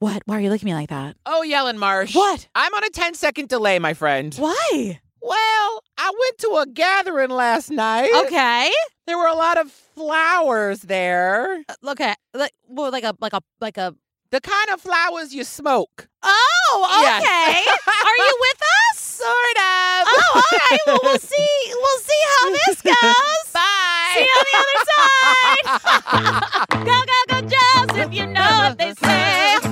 What? Why are you looking at me like that? Oh, Yellen Marsh. What? I'm on a 10 second delay, my friend. Why? Well, I went to a gathering last night. Okay. There were a lot of flowers there. Uh, Okay. Like, well, like a like a like a. The kind of flowers you smoke. Oh, Yes. okay. are you with us? Sort of. Oh, all right. Well, we'll see. We'll see how this goes. Bye. See you on the other side. go, go, go, Joseph. You know what they say.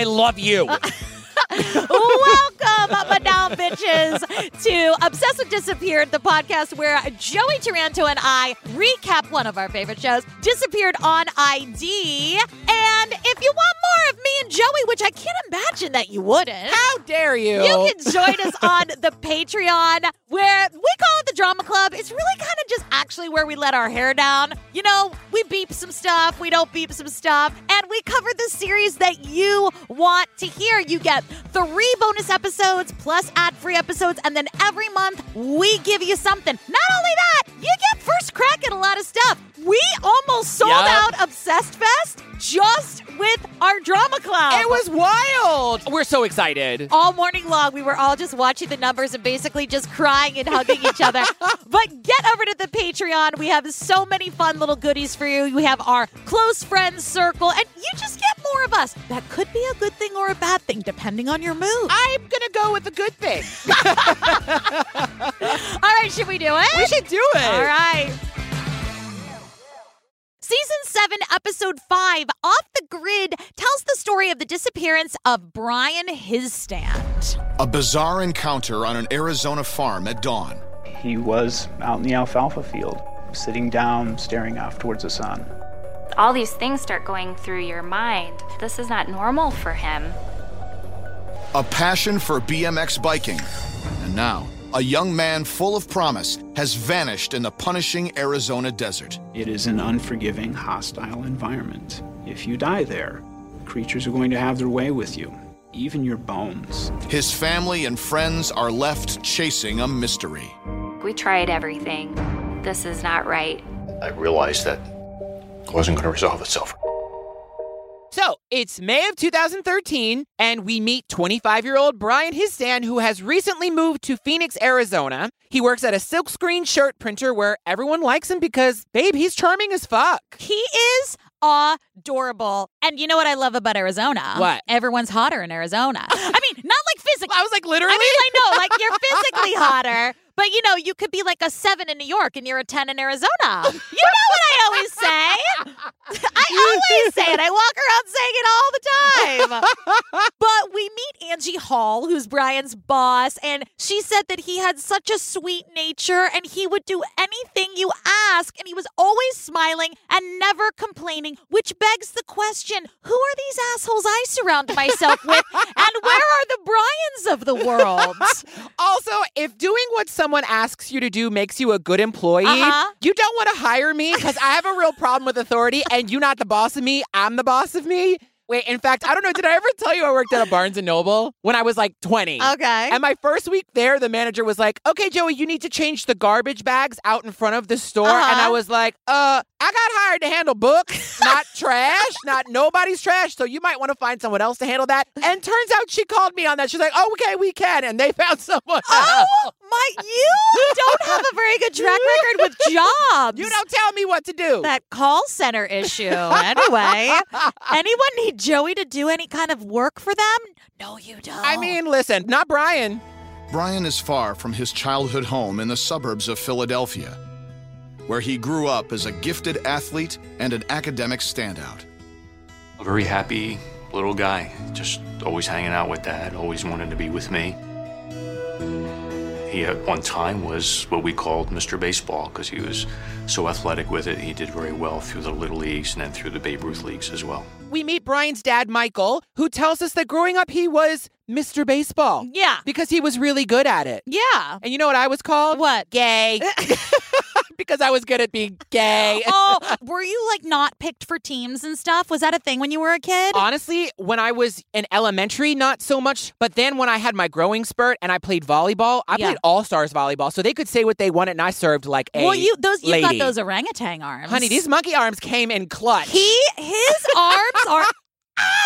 I love you. Welcome, Madame Bitches, to Obsessed with Disappeared, the podcast where Joey Taranto and I recap one of our favorite shows, Disappeared on ID. And if you want more of me and Joey, which I can't imagine that you wouldn't, How dare you? you can join us on the Patreon, where we call it the Drama Club. It's really kind of just actually where we let our hair down. You know, we beep some stuff, we don't beep some stuff, and we cover the series that you want to hear. You get three bonus episodes plus ad free episodes, and then every month we give you something. Not only that, you get first crack at a lot of stuff. We almost sold Yup. out Obsessed Fest just with our Drama Club. It was wild. We're so excited. all morning long, we were all just watching the numbers and basically just crying and hugging each other. But get over to the Patreon. We have so many fun little goodies for you. We have our close friends circle, and you just get more of us. That could be a good thing or a bad thing, depending on your mood. I'm going to go with the good thing. All right, should we do it? we should do it. All right. Season 7, Episode 5, Off the Grid, tells the story of the disappearance of Brian Histand. A bizarre encounter on an Arizona farm at dawn. He was out in the alfalfa field, sitting down, staring off towards the sun. All these things start going through your mind. This is not normal for him. A passion for BMX biking. And now, a young man full of promise has vanished in the punishing Arizona desert. It is an unforgiving, hostile environment. If you die there, creatures are going to have their way with you, even your bones. His family and friends are left chasing a mystery. We tried everything. This is not right. I realized that it wasn't going to resolve itself. So it's May of 2013, and we meet 25 year old Brian Histand, who has recently moved to Phoenix, Arizona. He works at a silkscreen shirt printer where everyone likes him because, babe, he's charming as fuck. He is adorable. And you know what I love about Arizona? What? Everyone's hotter in Arizona. I mean, not like physically. I was like, literally? I mean, I know, like you're physically hotter. But you know, you could be like a seven in New York and you're a 10 in Arizona. You know what I always say? I always say it. I walk around saying it all the time. But we meet Angie Hall, who's Brian's boss, and she said that he had such a sweet nature and he would do anything you ask, and he was always smiling and never complaining, which begs the question who are these assholes I surround myself with, and where are the Brians of the world? Also, if doing what someone asks you to do makes you a good employee, Uh-huh. you don't want to hire me because I have a real problem with authority and you're not the boss of me. I'm the boss of me. Wait, in fact, I don't know. Did I ever tell you I worked at a Barnes and Noble when I was like 20? Okay. And my first week there, the manager was like, okay, Joey, you need to change the garbage bags out in front of the store. And I Uh-huh. was like, uh, I got hired to handle books, not trash, not nobody's trash. So you might want to find someone else to handle that. And turns out she called me on that. She's like, oh, okay, we can. And they found someone Oh else. my! You don't have a very good track record with jobs. You don't tell me what to do. that call center issue. Anyway, anyone need Joey to do any kind of work for them? No, you don't. I mean, listen, not Brian. Brian is far from his childhood home in the suburbs of Philadelphia, where he grew up as a gifted athlete and an academic standout. A very happy little guy, just always hanging out with dad, always wanted to be with me. He at one time was what we called Mr. Baseball because he was so athletic with it. He did very well through the Little Leagues and then through the Babe Ruth Leagues as well. We meet Brian's dad, Michael, who tells us that growing up he was Mr. Baseball yeah, because he was really good at it. yeah. And you know what I was called? What? Gay. because I was good at being gay. oh, were you like not picked for teams and stuff? Was that a thing when you were a kid? Honestly, when I was in elementary, not so much. But then when I had my growing spurt and I played volleyball, I Yeah. played all stars volleyball, so they could say what they wanted, and I served like a well, you those you got those orangutan arms, Honey, these monkey arms came in clutch. he his arms are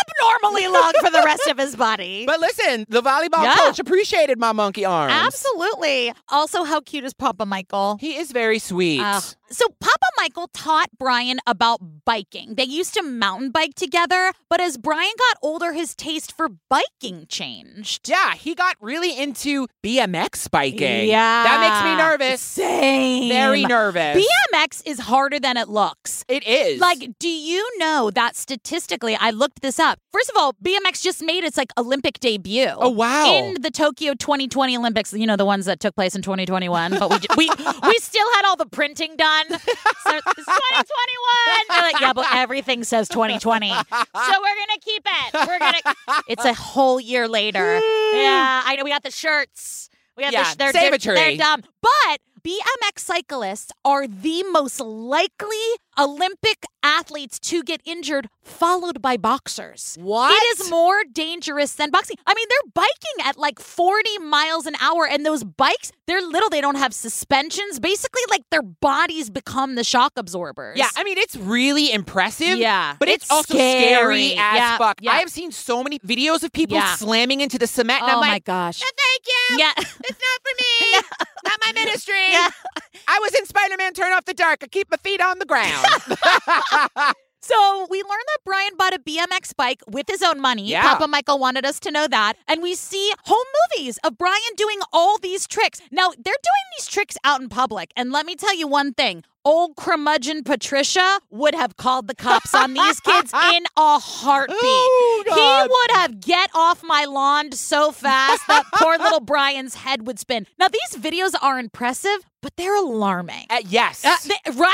abnormally long for the rest of his body. but listen, the volleyball Yeah. coach appreciated my monkey arms. Absolutely. Also, how cute is Papa Michael? He is very sweet. Uh, so Papa Michael taught Brian about biking. They used to mountain bike together, but as Brian got older, his taste for biking changed. yeah, he got really into BMX biking. Yeah. That makes me nervous. Same. Very nervous. BMX is harder than it looks. it is. Like, do you know that statistically, I looked this up. First of all, BMX just made its like Olympic debut. Oh, wow. In the Tokyo 2020 Olympics, you know the ones that took place in 2021, but we we we still had all the printing done. So it's 2021. They're like, yeah, but everything says 2020, so we're gonna keep it. We're gonna. It's a whole year later. Yeah, I know. We got the shirts. We have Yeah, the sh- they're, save they're, they're dumb. But BMX cyclists are the most likely Olympic athletes to get injured, followed by boxers. What? It is more dangerous than boxing. I mean, they're biking at like 40 miles an hour, and those bikes, they're little, they don't have suspensions. Basically, like their bodies become the shock absorbers. Yeah, I mean it's really impressive. Yeah, But it's, it's also scary. scary, as Yeah, fuck. yeah. I have seen so many videos of people Yeah. slamming into the cement, and oh I'm my gosh. "No, thank you. Yeah. It's not for me. Not my ministry. Yeah. I was in Spider-Man Turn Off the Dark. I keep my feet on the ground. So we learned that Brian bought a BMX bike with his own money. Yeah. Papa Michael wanted us to know that. And we see home movies of Brian doing all these tricks. Now, they're doing these tricks out in public. And let me tell you one thing. Old curmudgeon Patricia would have called the cops on these kids in a heartbeat. Oh, he would have get off my lawn so fast that poor little Brian's head would spin. Now, these videos are impressive, but they're alarming. Uh, yes. Uh, they- right?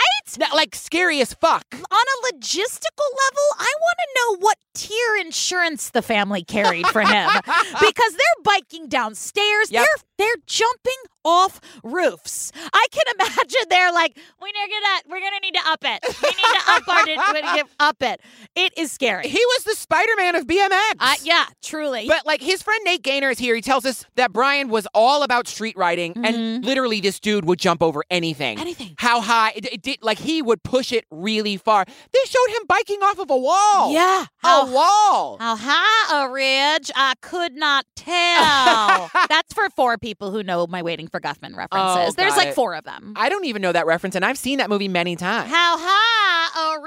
Like scary as fuck. on a logistical level, I want to know what tier insurance the family carried for him because they're biking downstairs. Yep. They're they're jumping off roofs. I can imagine they're like, we're gonna we're gonna need to up it. We need to up our gonna up it. It is scary. He was the Spider-Man of BMX. Uh, yeah, truly. But like his friend Nate Gaynor is here. He tells us that Brian was all about street riding, and literally this dude would jump over anything. Mm-hmm. Anything. How high? It, it did like he would push it really far. They showed him biking off of a wall. yeah. a wall. how high a ridge? I could not tell. That's for four people who know my Waiting for Guffman references. Oh, There's like it. four of them. I don't even know that reference, and I've seen that movie many times. How high a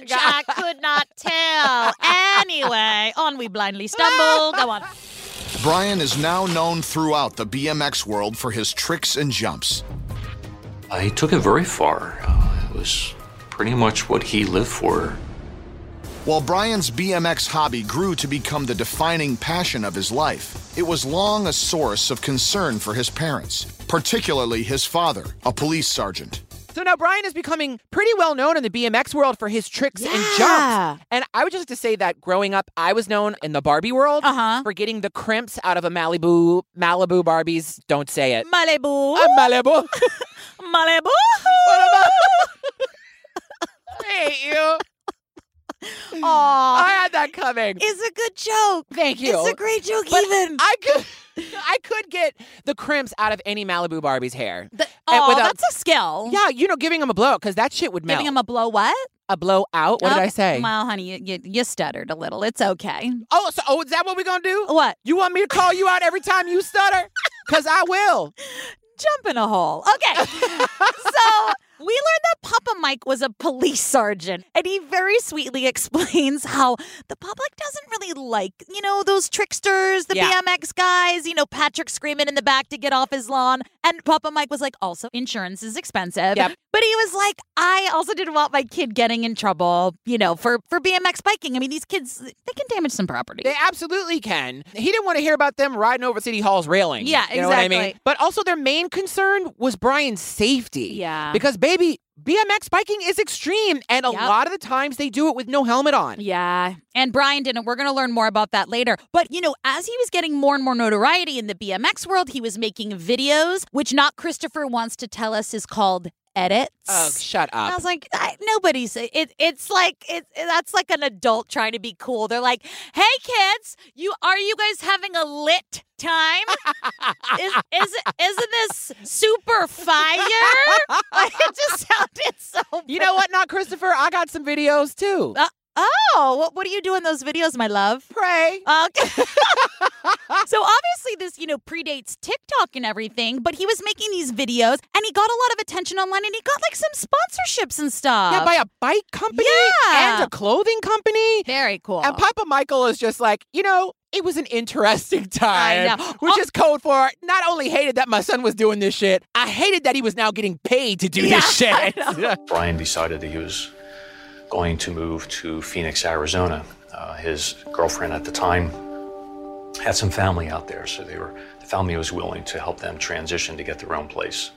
ridge? God. I could not tell. Anyway, on we blindly stumble. Go on. Brian is now known throughout the BMX world for his tricks and jumps. I took it very far. Uh, it was pretty much what he lived for. While Brian's BMX hobby grew to become the defining passion of his life, it was long a source of concern for his parents, particularly his father, a police sergeant. So now Brian is becoming pretty well known in the BMX world for his tricks and Yeah. jumps. And I would just like to say that growing up, I was known in the Barbie world Uh-huh. for getting the crimps out of a Malibu Malibu Barbies. Don't say it. Malibu. A Malibu. Malibu. I hate you. Aw. I had that coming. It's a good joke. Thank you. It's a great joke, But even. I could, I could get the crimps out of any Malibu Barbie's hair. The, oh, without- that's a skill. Yeah, you know, giving him a blow because that shit would melt. Giving him a blow what? a blow out. What did oh, I say? Well, honey, you, you, you stuttered a little. It's okay. Oh, so oh, is that what we're gonna do? What? You want me to call you out every time you stutter? Cause I will. Jump in a hole. Okay. so we learned that Papa Mike was a police sergeant, and he very sweetly explains how the public doesn't really like, you know, those tricksters, the Yeah. BMX guys, you know, Patrick screaming in the back to get off his lawn. And Papa Mike was like, also, insurance is expensive. Yep. But he was like, I also didn't want my kid getting in trouble, you know, for, for BMX biking. I mean, these kids, they can damage some property. They absolutely can. He didn't want to hear about them riding over City Hall's railing. Yeah, you know what I mean? exactly. But also, their main concern was Brian's safety. Yeah. Because baby, BMX biking is extreme, and a Yep. lot of the times they do it with no helmet on. Yeah. And Brian didn't. We're going to learn more about that later. But, you know, as he was getting more and more notoriety in the BMX world, he was making videos, which not Christopher wants to tell us is called Oh, edits. Oh, shut And I was like, I, nobody's it. It's like it. That's like an adult trying to be cool. They're like, "Hey, kids, you are you guys having a lit time? is is isn't this super fire? Like, it just sounded so. You know what, not Christopher? I got some videos too. Uh, Oh, what what do you do in those videos, my love? Pray. Okay. so obviously this, you know, predates TikTok and everything, but he was making these videos and he got a lot of attention online and he got like some sponsorships and stuff. Yeah, by a bike company Yeah. and a clothing company. Very cool. And Papa Michael is just like, you know, it was an interesting time. I know. Which Oh. is code for not only hated that my son was doing this shit, I hated that he was now getting paid to do Yeah, this I shit. Brian decided that he was going to move to Phoenix, Arizona. Uh, his girlfriend at the time had some family out there, so they were the family was willing to help them transition to get their own place.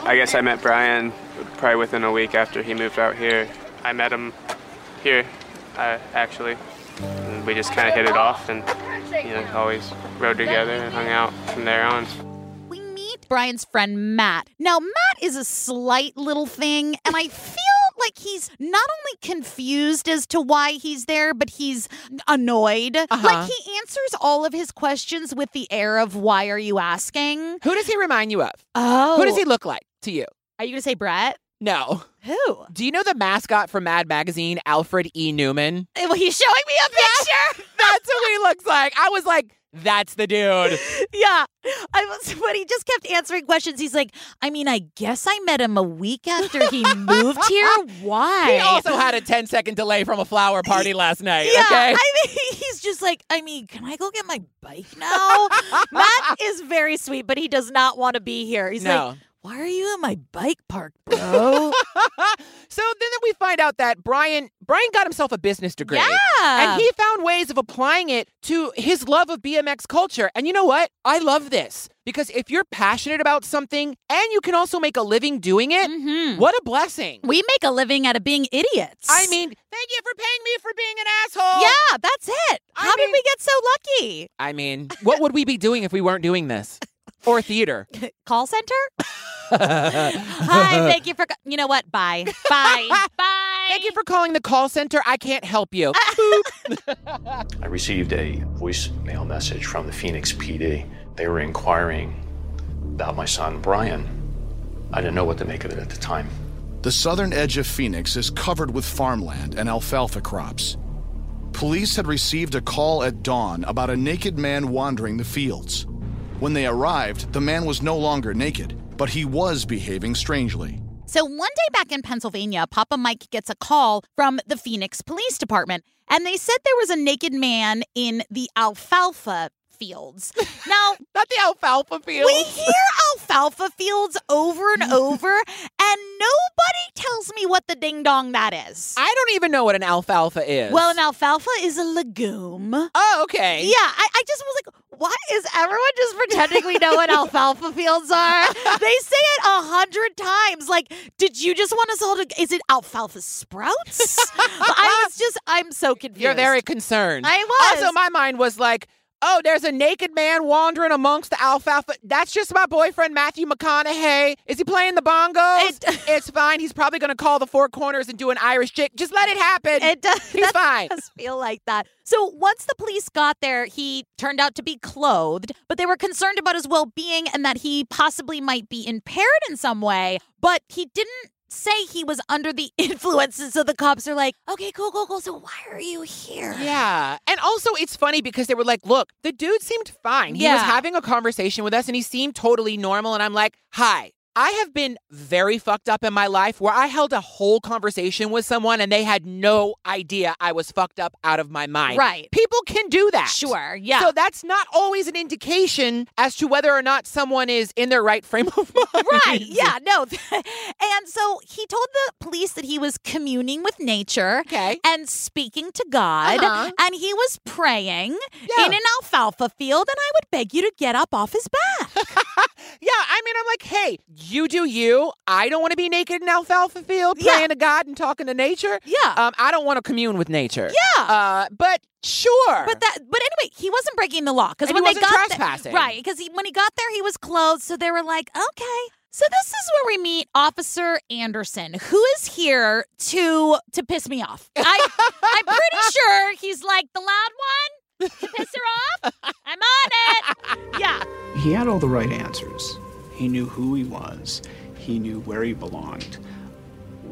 I guess I met Brian probably within a week after he moved out here. I met him here, uh, actually. And we just kind of hit it off and, you know, always rode together and hung out from there on. Brian's friend Matt. Now, Matt is a slight little thing, and I feel like he's not only confused as to why he's there, but he's annoyed. Uh-huh. Like he answers all of his questions with the air of "Why are you asking?" Who does he remind you of? Oh, Who does he look like to you? Are you gonna say Brett? No. Who? Do you know the mascot from Mad Magazine, Alfred E. Neuman? Well, he's showing me a picture. That's who he looks like. I was like, that's the dude. yeah, I was. But he just kept answering questions. He's like, I mean, I guess I met him a week after he moved here. Why? He also had a 10 second delay from a flower party last night. Yeah, okay. I mean, he's just like, I mean, can I go get my bike now? Matt is very sweet, but he does not want to be here. He's no. like, why are you at my bike park, bro? so then we find out that Brian Brian got himself a business degree. yeah. And he found ways of applying it to his love of BMX culture. And you know what? I love this because if you're passionate about something and you can also make a living doing it, Mhm. what a blessing. we make a living out of being idiots. I mean, thank you for paying me for being an asshole. yeah, that's it. I How did we get so lucky? I mean, what would we be doing if we weren't doing this? Or theater? Call center? Hi, thank you for. You know what? Bye. Bye. Bye. Thank you for calling the call center. I can't help you. I received a voicemail message from the Phoenix PD. They were inquiring about my son Brian. I didn't know what to make of it at the time. The southern edge of Phoenix is covered with farmland and alfalfa crops. Police had received a call at dawn about a naked man wandering the fields. When they arrived, the man was no longer naked, but he was behaving strangely. So one day back in Pennsylvania, Papa Mike gets a call from the Phoenix Police Department, and they said there was a naked man in the alfalfa fields. Now, Not the alfalfa fields. we hear alfalfa fields over and over, and nobody tells me what the ding dong that is. I don't even know what an alfalfa is. well, an alfalfa is a legume. Oh, okay. Yeah, I, I just was like, what is everyone just pretending we know what alfalfa fields are? They say it a hundred times. Like, did you just want us all to? Is it alfalfa sprouts? I was just, I'm so confused. You're very concerned. I was. Also, my mind was like, oh, there's a naked man wandering amongst the alfalfa. That's just my boyfriend, Matthew McConaughey. Is he playing the bongos? It- it's fine. He's probably going to call the four corners and do an Irish chick. Just let it happen. It does. He's fine. does feel like that. So once the police got there, he turned out to be clothed, but they were concerned about his well-being and that he possibly might be impaired in some way. But he didn't say he was under the influences. So the cops are like, "Okay, cool, cool, cool. So why are you here?" Yeah. And also, it's funny because they were like, look, the dude seemed fine. He was having a conversation with us and he seemed totally normal. And I'm like, hi. I have been very fucked up in my life where I held a whole conversation with someone and they had no idea I was fucked up out of my mind. Right. People can do that. Sure. Yeah. So that's not always an indication as to whether or not someone is in their right frame of mind. Right. Yeah. No. and so he told the police that he was communing with nature Okay. and speaking to God, Uh-huh. and he was praying Yeah. in an alfalfa field. And I would beg you to get up off his back. Yeah, I mean, I'm like, hey, you do you. I don't want to be naked in alfalfa field Yeah. praying to God and talking to nature. Yeah. Um, I don't want to commune with nature. Yeah. Uh, but sure. But that, but anyway, he wasn't breaking the law because when he they wasn't got trespassing. there, right? Because when he got there, he was clothed, so they were like, okay, So this is where we meet Officer Anderson, who is here to to piss me off. I I'm pretty sure he's like the loud one to piss her off. I'm on it. Yeah. He had all the right answers. He knew who he was, he knew where he belonged.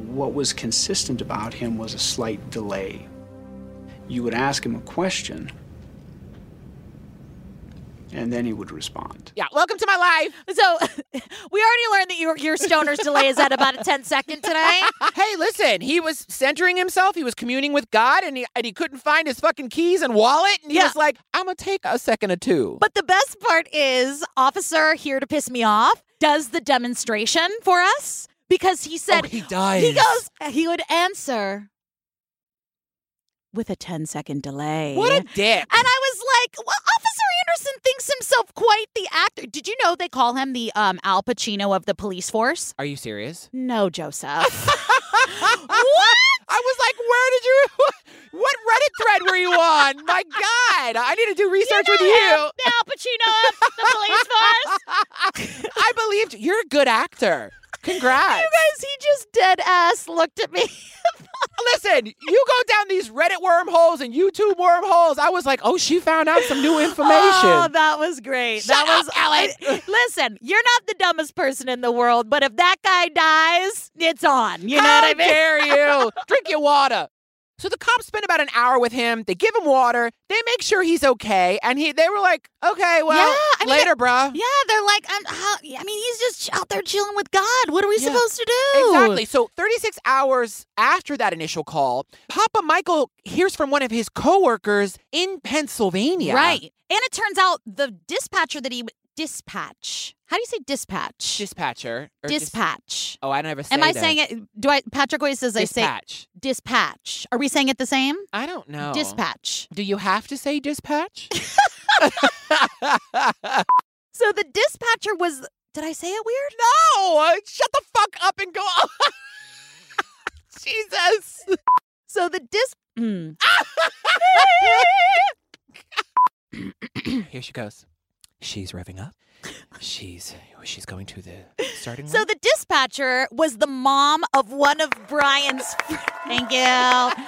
What was consistent about him was a slight delay. You would ask him a question, and then he would respond. Yeah, welcome to my life. So we already learned that your your stoner's delay is at about a 10 second today. Hey, listen, he was centering himself. He was communing with God, and he and he couldn't find his fucking keys and wallet. And he Yeah. was like, "I'm gonna take a second or two. But the best part is Officer here to piss me off does the demonstration for us because he said Oh, he does. He goes he would answer with a 10 second delay. what a dick. And I was like, well, Officer Anderson thinks himself quite the actor. Did you know they call him the um, Al Pacino of the police force? Are you serious? No, Joseph. what? I was like, where did you? What Reddit thread were you on? My God, I need to do research with know you. him, the Al Pacino of the police force. I believed you. you're a good actor. Congrats. You guys, he just dead ass looked at me. Listen, you go down these Reddit wormholes and YouTube wormholes. I was like, oh, she found out some new oh, information. Oh, that was great. Shut that up, was uh, Ellen. Listen, you're not the dumbest person in the world, but if that guy dies, it's on. You know How what I mean? dare you? Drink your water. So the cops spend about an hour with him. They give him water. They make sure he's okay, and he. They were like, "Okay, well, Yeah, I mean, later, bruh." Yeah, they're like, I'm, how, I mean, he's just out there chilling with God. What are we Yeah. supposed to do? Exactly. So 36 hours after that initial call, Papa Michael hears from one of his coworkers in Pennsylvania. Right. And it turns out the dispatcher that he dispatch. How do you say dispatch? Dispatcher. or dis- dispatch. oh, I never say Am I that. saying it? Do I? Patrick always says I say Dispatch. dispatch. Are we saying it the same? I don't know. Dispatch. Do you have to say dispatch? So the dispatcher was. Did I say it weird? no! Shut the fuck up and go. Jesus. So the dis. Mm. Here she goes. She's revving up. She's she's going to the starting So line. the dispatcher was the mom of one of Brian's. Thank you.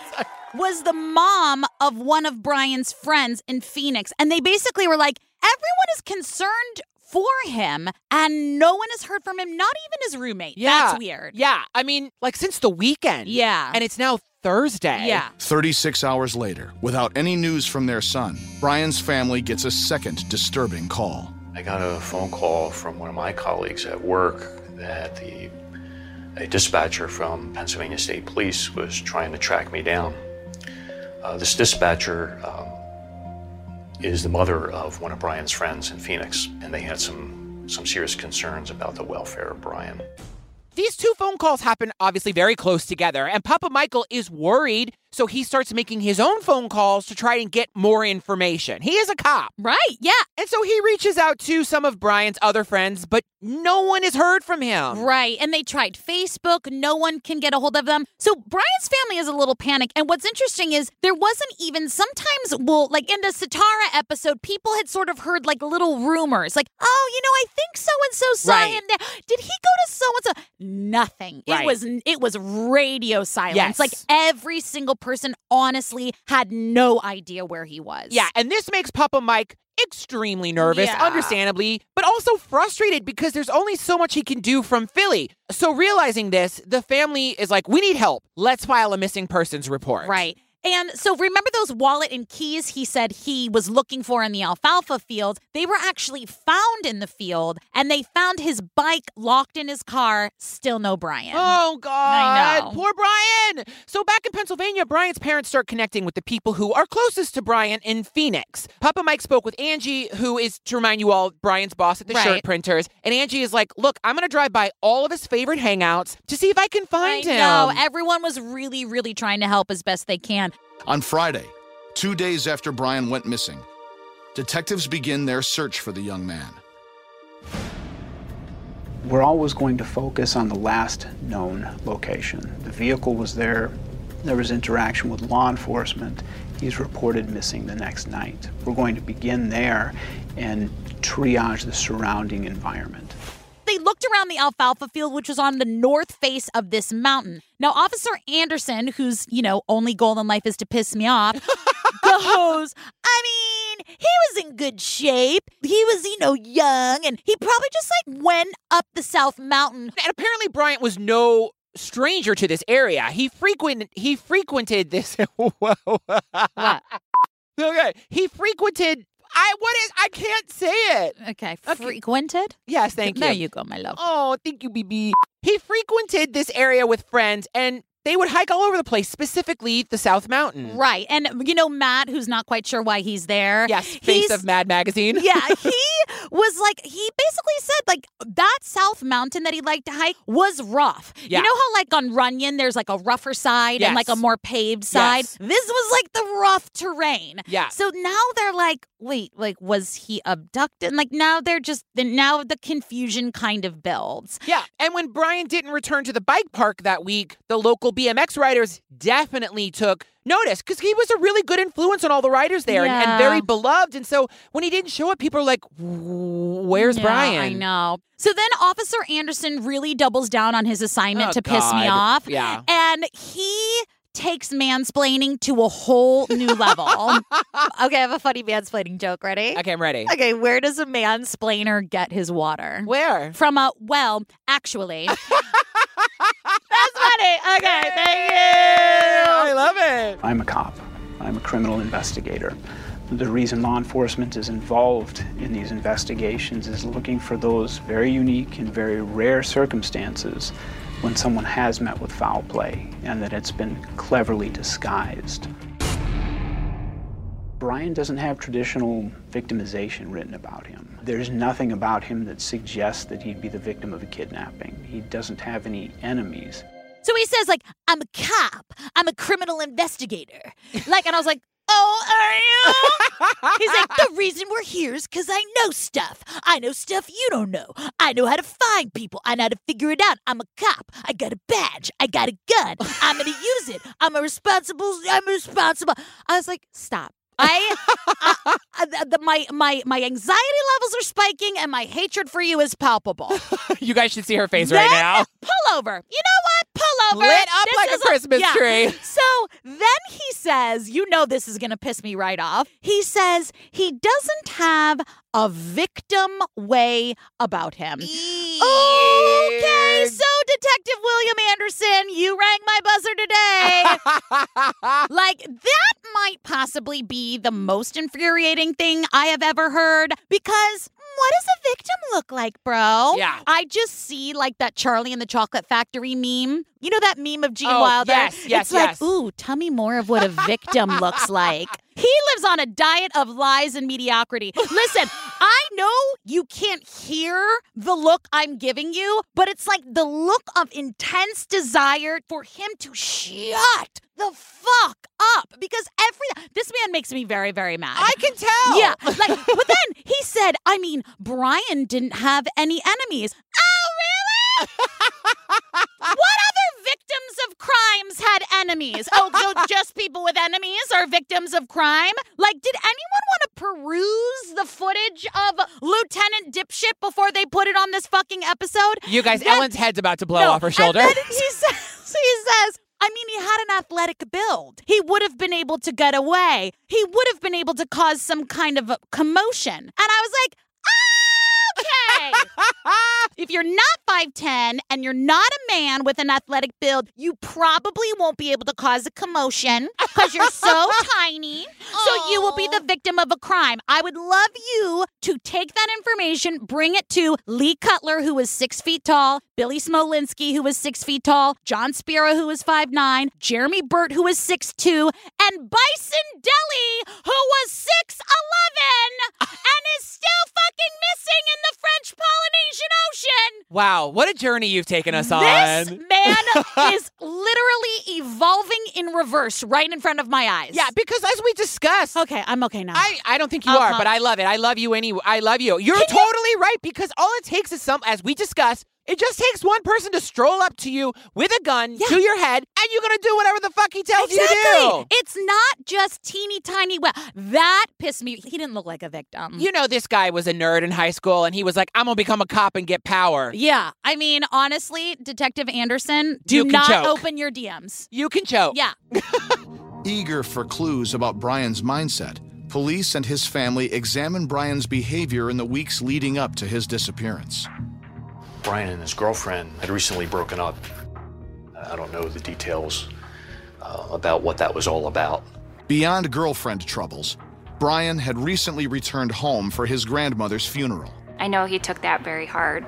Was the mom of one of Brian's friends in Phoenix, and they basically were like, everyone is concerned for him, and no one has heard from him, not even his roommate. Yeah. That's weird. yeah, I mean, like since the weekend. Yeah. And it's now Thursday. yeah. 36 hours later, without any news from their son, Brian's family gets a second disturbing call. I got a phone call from one of my colleagues at work that the a dispatcher from Pennsylvania State Police was trying to track me down. Uh, this dispatcher um, is the mother of one of Brian's friends in Phoenix, and they had some some serious concerns about the welfare of Brian. These two phone calls happen obviously very close together, and Papa Michael is worried, so he starts making his own phone calls to try and get more information. He is a cop. Right. Yeah. And so he reaches out to some of Brian's other friends, but no one has heard from him. Right. And they tried Facebook. No one can get a hold of them. So Brian's family is a little panicked. And what's interesting is there wasn't even sometimes, well, like in the Satara episode, people had sort of heard like little rumors, like, oh, you know, I think so and so saw Right. him there. Did he go to so and so? Nothing. Right. It was it was radio silence. Yes. Like every single person honestly had no idea where he was. Yeah, and this makes Papa Mike extremely nervous, Yeah. understandably, but also frustrated because there's only so much he can do from Philly. So realizing this, the family is like, "We need help. Let's file a missing persons report." Right. And so remember those wallet and keys he said he was looking for in the alfalfa field? They were actually found in the field and they found his bike locked in his car. Still no Brian. Oh God! I know. Poor Brian. So back in Pennsylvania, Brian's parents start connecting with the people who are closest to Brian in Phoenix. Papa Mike spoke with Angie, who is to remind you all Brian's boss at the shirt printers, and Angie is like, "Look, I'm gonna drive by all of his favorite hangouts to see if I can I find him." know. Everyone was really, really trying to help as best they can. On Friday, two days after Brian went missing, detectives begin their search for the young man. We're always going to focus on the last known location. The vehicle was there, there was interaction with law enforcement. He's reported missing the next night. We're going to begin there and triage the surrounding environment. They looked around the alfalfa field, which was on the north face of this mountain. Now, Officer Anderson, whose, you know, only goal in life is to piss me off, goes, I mean, he was in good shape. He was, you know, young, and he probably just like went up the South Mountain. And apparently Brian was no stranger to this area. He frequent he frequented this Whoa. What? Okay. He frequented I what is I can't say it. Okay, Okay. frequented? Yes, thank you. There you go, my love. Oh, thank you, BB. He frequented this area with friends and they would hike all over the place, specifically the South Mountain. Right. And, you know, Matt, who's not quite sure why he's there. Yes, face he's- of Mad Magazine. yeah, he was like, he basically said, like, that South Mountain that he liked to hike was rough. Yeah. You know how, like, on Runyon, there's like a rougher side and like a more paved side? Yes. This was like the rough terrain. Yeah. So now they're like, wait, like, was he abducted? And like, now they're just, now the confusion kind of builds. Yeah. And when Brian didn't return to the bike park that week, the local BMX riders definitely took notice because he was a really good influence on all the riders there and, and very beloved. And so when he didn't show up, people are like, where's Yeah, Brian? I know. So then Officer Anderson really doubles down on his assignment Oh, to piss me off. Yeah. And he takes mansplaining to a whole new level. okay, I have a funny mansplaining joke. Ready? Okay, I'm ready. Okay, where does a mansplainer get his water? Where? From a well, actually. That's funny. Okay, thank you. I love it. I'm a cop. I'm a criminal investigator. The reason law enforcement is involved in these investigations is looking for those very unique and very rare circumstances when someone has met with foul play and that it's been cleverly disguised. Brian doesn't have traditional victimization written about him. There's nothing about him that suggests that he'd be the victim of a kidnapping. He doesn't have any enemies. So he says, like, I'm a cop. I'm a criminal investigator. Like, and I was like, oh, are you? He's like, the reason we're here is because I know stuff. I know stuff you don't know. I know how to find people. I know how to figure it out. I'm a cop. I got a badge. I got a gun. I'm gonna use it. I'm a responsible. I'm responsible. I was like, stop. I, I, I the, the- my my my anxiety levels are spiking, and my hatred for you is palpable. you guys should see her face right now. Pull over. You know what? Pull over. Lit up This like a is Christmas yeah. tree. So then he says, you know, this is going to piss me right off. He says he doesn't have a victim way about him. Okay, so Detective William Anderson, you rang my buzzer today. like, that might possibly be the most infuriating thing I have ever heard because what does a victim look like, bro? Yeah. I just see like that Charlie and the Chocolate Factory meme. You know that meme of Gene Oh, Wilder? yes, yes, It's like, ooh, tell me more of what a victim looks like. He lives on a diet of lies and mediocrity. Listen, I know you can't hear the look I'm giving you, but it's like the look of intense desire for him to shut the fuck up because every this man makes me very very mad. I can tell. Yeah, like, but then he said, I mean, Brian didn't have any enemies. Oh, really? what other victims of crimes had enemies? Oh, so just people with enemies are victims of crime? Like, did anyone want to peruse the footage of Lieutenant Dipshit before they put it on this fucking episode? You guys, Then- Ellen's head's about to blow no, off her shoulder. He says, he says, I mean, he had an athletic build. He would have been able to get away. He would have been able to cause some kind of commotion. And I was like, if you're not 5'10 and you're not a man with an athletic build, you probably won't be able to cause a commotion because you're so tiny. So you will be the victim of a crime. I would love you to take that information, bring it to Lee Cutler, who is six feet tall, Billy Smolinski, who is six feet tall, John Spiro, who is five nine, Jeremy Burt, who is six two, and Bison Dele, who was six eleven and is still fucking missing in the French Polynesian Ocean. wow, what a journey you've taken us This on. man is literally evolving in reverse right in front of my eyes. Yeah, because as we discussed, Okay, I'm okay now. I, I don't think you I'll are, come. but uh-huh. I love it. I love you anyway. I love you. You're Can you- totally right because all it takes is some, as we discussed, It just takes one person to stroll up to you with a gun Yeah. to your head, and you're gonna do whatever the fuck he tells you to Exactly. do. It's not just teeny tiny. Well, that pissed me. He didn't look like a victim. You know, this guy was a nerd in high school, and he was like, "I'm gonna become a cop and get power." yeah, I mean, honestly, Detective Anderson, do You not choke. open your DMs. You can choke. Yeah, Eager for clues about Brian's mindset, police and his family examine Brian's behavior in the weeks leading up to his disappearance. Brian and his girlfriend had recently broken up. I don't know the details uh, about what that was all about. Beyond girlfriend troubles, Brian had recently returned home for his grandmother's funeral. I know he took that very hard.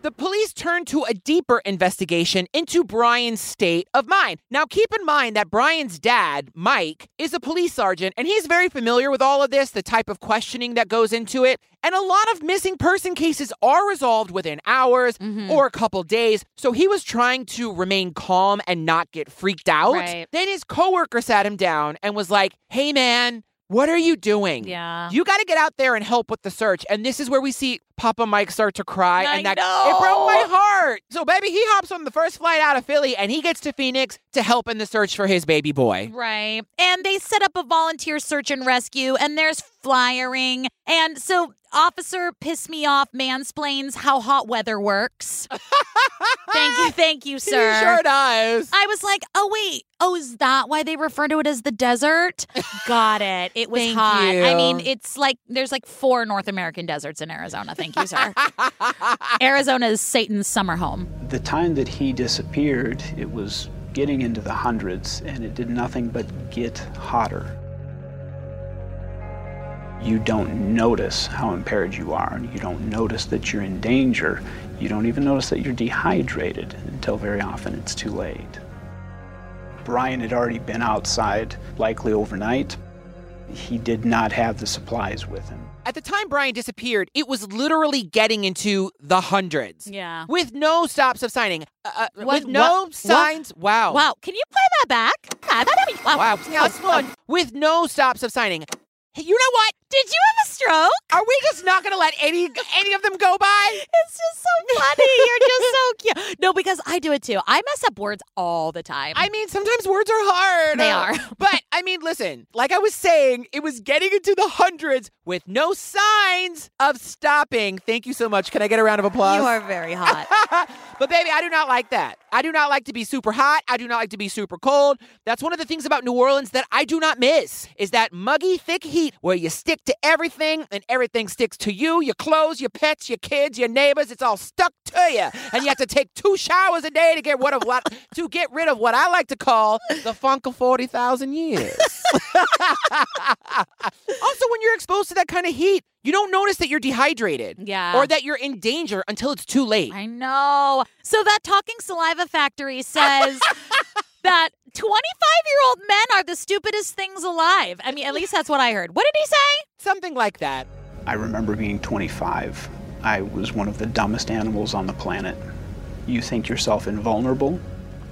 The police turned to a deeper investigation into Brian's state of mind. Now, keep in mind that Brian's dad, Mike, is a police sergeant, and he's very familiar with all of this, the type of questioning that goes into it. And a lot of missing person cases are resolved within hours mm-hmm. or a couple days. So he was trying to remain calm and not get freaked out. Right. Then his coworker sat him down and was like, Hey, man, what are you doing? Yeah. You got to get out there and help with the search. And this is where we see Papa Mike start to cry. I and that know. it broke my heart. So, baby, he hops on the first flight out of Philly and he gets to Phoenix to help in the search for his baby boy. Right. And they set up a volunteer search and rescue, and there's flyering. And so, Officer Piss Me Off mansplains how hot weather works. thank you. Thank you, sir. He sure does. I was like, oh, wait. Oh, is that why they refer to it as the desert? Got it. It was hot. I mean, it's like there's like four North American deserts in Arizona. Thank you, sir. Arizona is Satan's summer home. The time that he disappeared, it was getting into the hundreds, and it did nothing but get hotter. You don't notice how impaired you are. And you don't notice that you're in danger. You don't even notice that you're dehydrated until very often it's too late. Brian had already been outside, likely overnight. He did not have the supplies with him. At the time Brian disappeared, it was literally getting into the hundreds. Yeah. With no stops of signing. Uh, uh, What- with no what- signs. Wow. Wow. Can you play that back? Wow. Wow. Yeah, come on. With no stops of signing. Hey, you know what? Did you have a stroke? Are we just not going to let any any of them go by? It's just so funny. You're just so cute. No, because I do it too. I mess up words all the time. I mean, sometimes words are hard. They are. but I mean, listen, like I was saying, it was getting into the hundreds with no signs of stopping. Thank you so much. Can I get a round of applause? you are very hot. But baby, I do not like that. I do not like to be super hot. I do not like to be super cold. That's one of the things about New Orleans that I do not miss is that muggy, thick heat where you stick to everything and everything sticks to you, your clothes, your pets, your kids, your neighbors. It's all stuck to you. And you have to take two showers a day to get rid of what to get rid of what I like to call the funk of 40,000 years. also, when you're exposed to that kind of heat, you don't notice that you're dehydrated Yeah. or that you're in danger until it's too late. I know. So that talking saliva factory says that 25 year old men are the stupidest things alive. I mean, at least that's what I heard. What did he say? Something like that. I remember being 25. I was one of the dumbest animals on the planet. You think yourself invulnerable,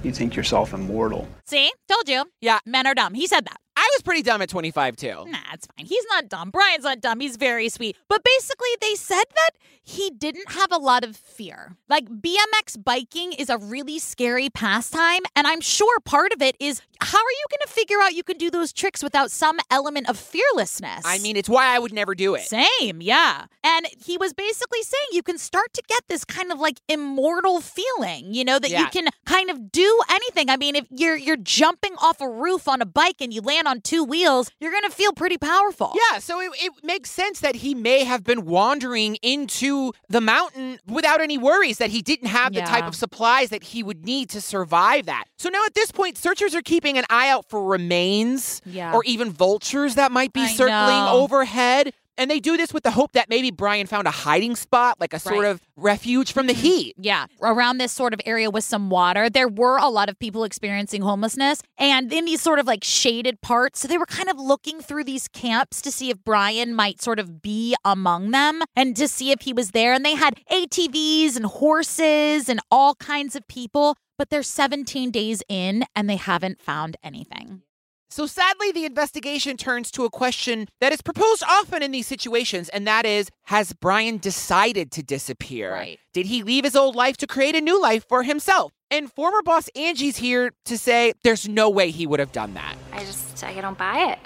you think yourself immortal. See, told you. Yeah. Men are dumb. He said that. I was pretty dumb at 25 too. Nah, it's fine. He's not dumb. Brian's not dumb. He's very sweet. But basically, they said that he didn't have a lot of fear. Like, BMX biking is a really scary pastime. And I'm sure part of it is how are you going to figure out you can do those tricks without some element of fearlessness? I mean, it's why I would never do it. Same, yeah. And he was basically saying you can start to get this kind of like immortal feeling, you know, that you can kind of do anything. I mean, if you're you're jumping off a roof on a bike and you land on two wheels, you're gonna feel pretty powerful. Yeah, so it, it makes sense that he may have been wandering into the mountain without any worries that he didn't have the type of supplies that he would need to survive that. So now at this point, searchers are keeping an eye out for remains Yeah. or even vultures that might be I circling know. overhead. And they do this with the hope that maybe Brian found a hiding spot, like a sort Right. Mm-hmm. of refuge from the heat. Yeah, around this sort of area with some water, there were a lot of people experiencing homelessness and in these sort of like shaded parts. So they were kind of looking through these camps to see if Brian might sort of be among them and to see if he was there. And they had ATVs and horses and all kinds of people, but they're 17 days in and they haven't found anything. So sadly, the investigation turns to a question that is proposed often in these situations, and that is Has Brian decided to disappear? Right. Did he leave his old life to create a new life for himself? And former boss Angie's here to say there's no way he would have done that. I just, I don't buy it.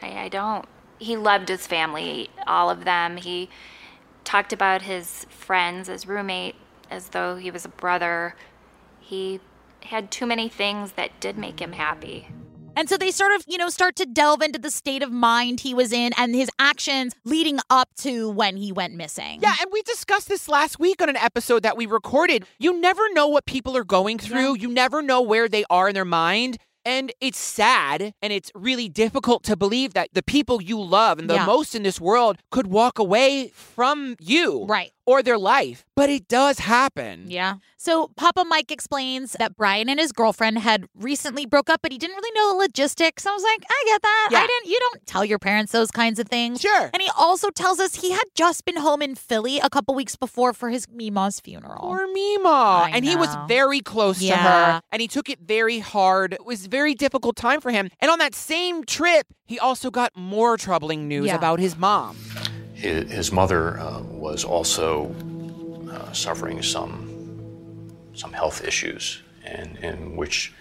I, I don't. He loved his family, all of them. He talked about his friends, his roommate, as though he was a brother. He had too many things that did make him happy. And so they sort of, you know, start to delve into the state of mind he was in and his actions leading up to when he went missing. Yeah, and we discussed this last week on an episode that we recorded. You never know what people are going through, you never know where they are in their mind. And it's sad and it's really difficult to believe that the people you love and the Yeah. most in this world could walk away from you Right. Or their life. But it does happen. Yeah. So Papa Mike explains that Brian and his girlfriend had recently broke up, but he didn't really know the logistics. I was like, I get that. Yeah. I didn't. You don't tell your parents those kinds of things. Sure. And he also tells us he had just been home in Philly a couple weeks before for his Mima's funeral. Poor Mima. I and he was very close to her and he took it very hard. It was a very difficult time for him. And on that same trip, he also got more troubling news Yeah. about his mom. His, his mother uh, was also uh, suffering some some health issues, and, and which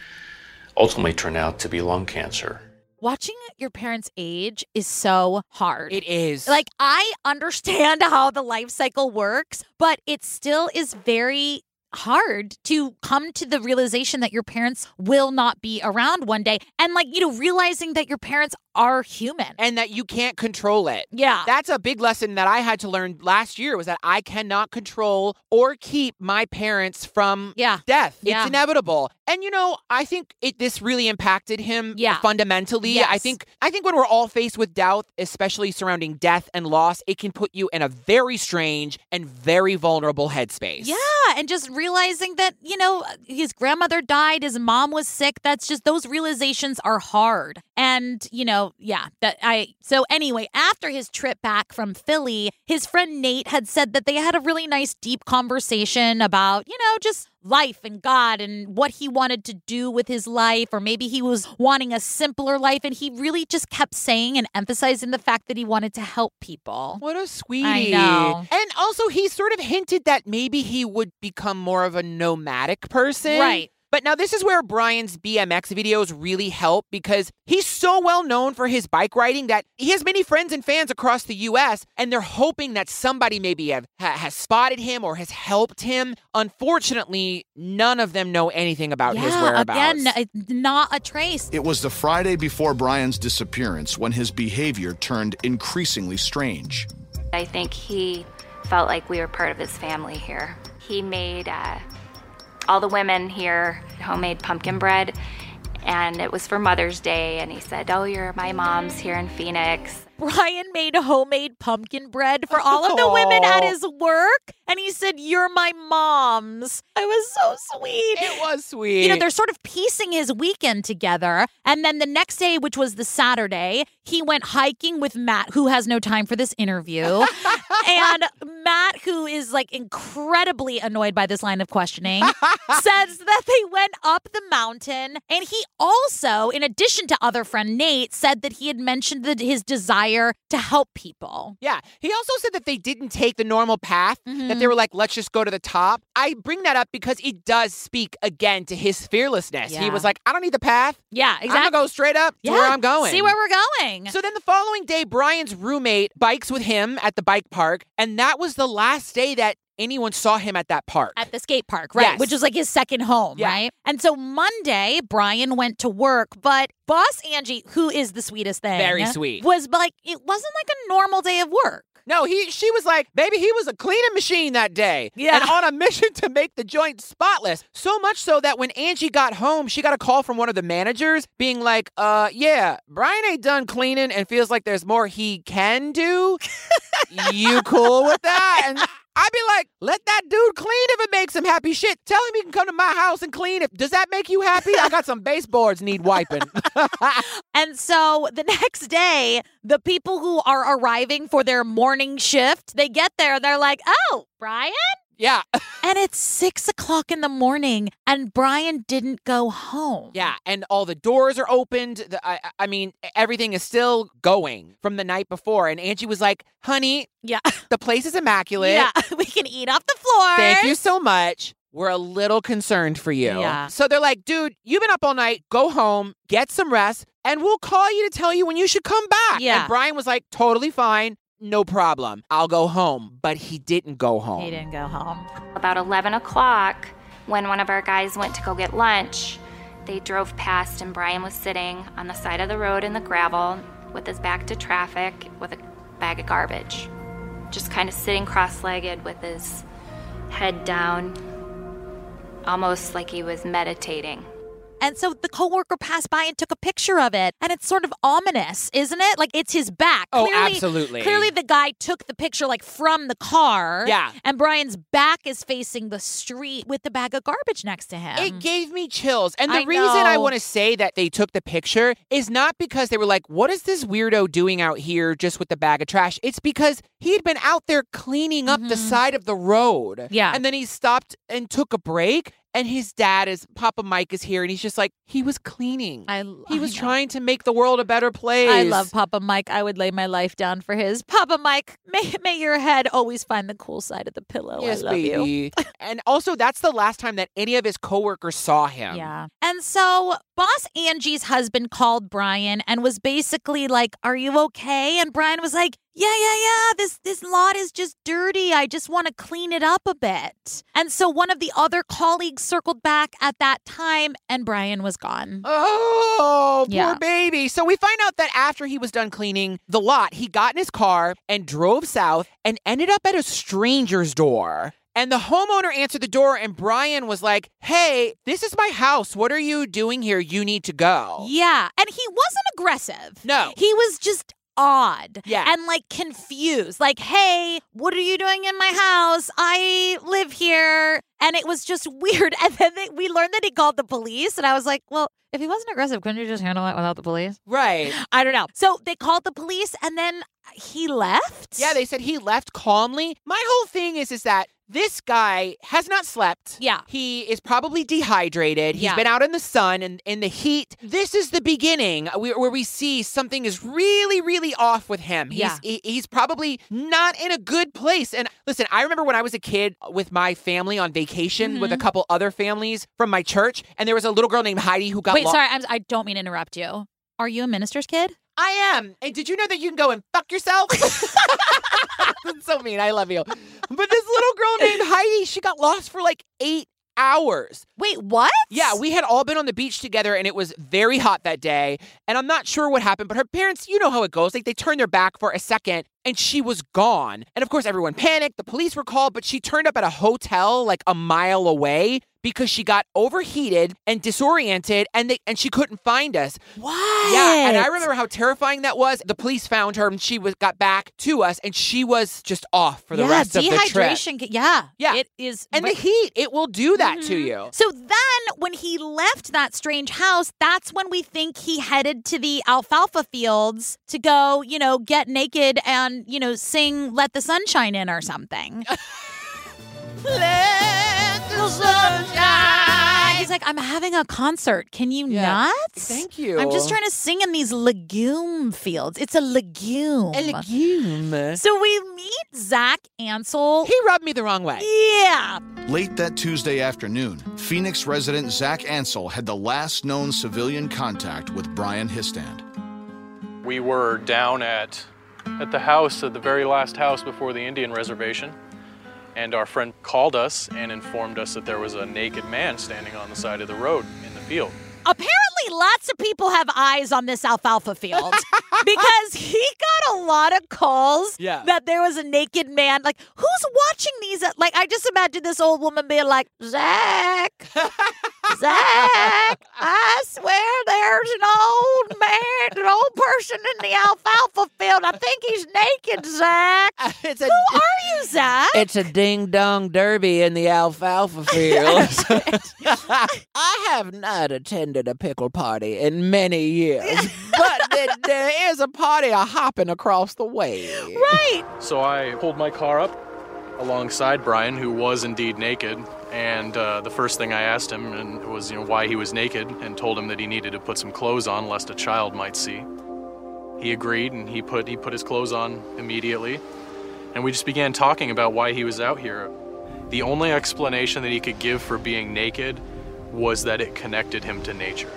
ultimately turned out to be lung cancer. Watching your parents age is so hard. It is. Like, I understand how the life cycle works, but it still is very hard to come to the realization that your parents will not be around one day. And, like, you know, realizing that your parents are human. and that you can't control it. yeah. That's a big lesson that I had to learn last year was that I cannot control or keep my parents from Yeah. death. Yeah. It's inevitable. And you know, I think it this really impacted him Yeah. fundamentally. I think I think when we're all faced with doubt, especially surrounding death and loss, it can put you in a very strange and very vulnerable headspace. Yeah, and just realizing that, you know, his grandmother died, his mom was sick. That's just those realizations are hard. And, you know, yeah, that I so anyway, after his trip back from Philly, his friend Nate had said that they had a really nice deep conversation about, you know, just life and God and what he wanted to do with his life or maybe he was wanting a simpler life and he really just kept saying and emphasizing the fact that he wanted to help people. What a sweetie. know. And also, he sort of hinted that maybe he would become more of a nomadic person. Right. But now, this is where Brian's BMX videos really help because he's so well known for his bike riding that he has many friends and fans across the US, and they're hoping that somebody maybe have, ha- has spotted him or has helped him. Unfortunately, none of them know anything about his yeah, whereabouts. again, not a trace. It was the Friday before Brian's disappearance when his behavior turned increasingly strange. I think he felt like we were part of his family here. He made uh, all the women here homemade pumpkin bread, and it was for Mother's Day. And he said, "Oh, you're my mom's here in Phoenix." Brian made homemade pumpkin bread for all of the women at oh. his work. And he said, You're my mom's. I was so sweet. it was sweet. You know, they're sort of piecing his weekend together. And then the next day, which was the Saturday, he went hiking with Matt, who has no time for this interview. and Matt, who is like incredibly annoyed by this line of questioning, says that they went up the mountain. And he also, in addition to other friend Nate, said that he had mentioned that his desire to help people. Yeah. He also said that they didn't take the normal path, that Mm-hmm. they were like, let's just go to the top. I bring that up because it does speak again to his fearlessness. He was like, I don't need the path. Yeah, exactly. I'm going to go straight up to where I'm going. See where we're going. So then the following day, Brian's roommate bikes with him at the bike park. And that was the last day that anyone saw him at that park. at the skate park, right? Yes. Which is like his second home, Yeah. right? And so Monday, Brian went to work, but boss Angie, who is the sweetest thing, Very sweet. was like, it wasn't like a normal day of work. no, he she was like, baby, he was a cleaning machine that day. Yeah. And on a mission to make the joint spotless. So much so that when Angie got home, she got a call from one of the managers being like, uh, yeah, Brian ain't done cleaning and feels like there's more he can do. you cool with that? And I'd be like, let that dude clean if it makes him happy. Shit, tell him he can come to my house and clean it. Does that make you happy? I got some baseboards need wiping. And so the next day, the people who are arriving for their morning shift, they get there, they're like, oh, Brian? Yeah. And it's six o'clock in the morning, and Brian didn't go home. Yeah, and all the doors are opened. The, I, I mean, everything is still going from the night before. And Angie was like, "Honey, Yeah. the place is immaculate. Yeah. We can eat off the floor. Thank you so much. We're a little concerned for you." Yeah. So they're like, "Dude, you've been up all night. Go home, get some rest, and we'll call you to tell you when you should come back." Yeah. And Brian was like, "Totally fine." No problem. I'll go home. But he didn't go home. He didn't go home. About 11 o'clock, when one of our guys went to go get lunch, they drove past and Brian was sitting on the side of the road in the gravel with his back to traffic with a bag of garbage. Just kind of sitting cross legged with his head down, almost like he was meditating. And so the coworker passed by and took a picture of it. And it's sort of ominous, isn't it? Like it's his back. Oh, clearly, absolutely. Clearly the guy took the picture like from the car. Yeah. And Brian's back is facing the street with the bag of garbage next to him. It gave me chills. And the I reason I want to say that they took the picture is not because they were like, what is this weirdo doing out here just with the bag of trash? It's because he had been out there cleaning up the side of the road. Mm-hmm. Yeah. And then he stopped and took a break. And his dad is, Papa Mike is here. And he's just like, he was cleaning. I, he was know. trying to make the world a better place. I love Papa Mike. I would lay my life down for his. Papa Mike, may, may your head always find the cool side of the pillow. Yes, I love you. and also, that's the last time that any of his coworkers saw him. Yeah. And so boss Angie's husband called Brian and was basically like, "Are you okay?" And Brian was like, "Yeah, yeah, yeah. This this lot is just dirty. I just want to clean it up a bit." And so one of the other colleagues circled back at that time and Brian was gone. Oh, poor baby. So we find out that after he was done cleaning the lot, he got in his car and drove south and ended up at a stranger's door. And the homeowner answered the door, and Brian was like, Hey, this is my house. What are you doing here? You need to go. Yeah. And he wasn't aggressive. No. He was just odd Yeah. and like confused like hey what are you doing in my house? I live here. And it was just weird. And then they, we learned that he called the police and i was like well if he wasn't aggressive couldn't you just handle it without the police? Right. i don't know. So they called the police and then he left Yeah, they said he left calmly. My whole thing is is that this guy has not slept. Yeah. He is probably dehydrated. He's Yeah. been out in the sun and in the heat. This is the beginning where where we see something is really, really off with him. He's, Yeah. he- he's probably not in a good place. And listen, I remember when I was a kid with my family on vacation with a Mm-hmm. couple other families from my church, and there was a little girl named Heidi who got wait lo- sorry I'm, i don't mean to interrupt you are you a minister's kid I am. And did you know that you can go and fuck yourself? That's so mean. I love you. But this little girl named Heidi, she got lost for like eight hours. wait what Yeah, we had all been on the beach together and it was very hot that day. And I'm not sure what happened, but her parents, you know how it goes. Like they turned their back for a second and she was gone. And of course, everyone panicked. The police were called, but she turned up at a hotel like a mile away because she got overheated and disoriented and they and she couldn't find us. what Yeah, and I remember how terrifying that was. The police found her and she was got back to us and she was just off for the yeah, rest of the trip. dehydration. Yeah, Yeah. it is. And ve- the heat, it will do that to Mhm. you. So then, when he left that strange house, that's when we think he headed to the alfalfa fields to go, you know, get naked and, you know, sing Let the Sunshine In or something. Let the sunshine. He's like, I'm having a concert. Can you Yeah. not? Thank you. I'm just trying to sing in these legume fields. It's a legume. A legume. So we meet Zach Ansel. He rubbed me the wrong way. yeah. Late that Tuesday afternoon, Phoenix resident Zach Ansel had the last known civilian contact with Brian Histand. We were down at at the house, at the very last house before the Indian reservation, and our friend called us and informed us that there was a naked man standing on the side of the road in the field. Apparently, lots of people have eyes on this alfalfa field because he got a lot of calls Yeah. that there was a naked man. Like, who's watching these? Like, I just imagine this old woman being like, Zach, Zach, I swear there's an old man, an old person in the alfalfa field. I think he's naked, Zach. it's a Who are you, Zach? it's a ding dong derby in the alfalfa fields. I have not attended a pickle party in many years, but there, there is a party a hopping across the way. right. So I pulled my car up alongside Brian, who was indeed naked. And uh, the first thing I asked him was, you know, why he was naked, and told him that he needed to put some clothes on lest a child might see. He agreed, and he put he put his clothes on immediately, and we just began talking about why he was out here. The only explanation that he could give for being naked was that it connected him to nature.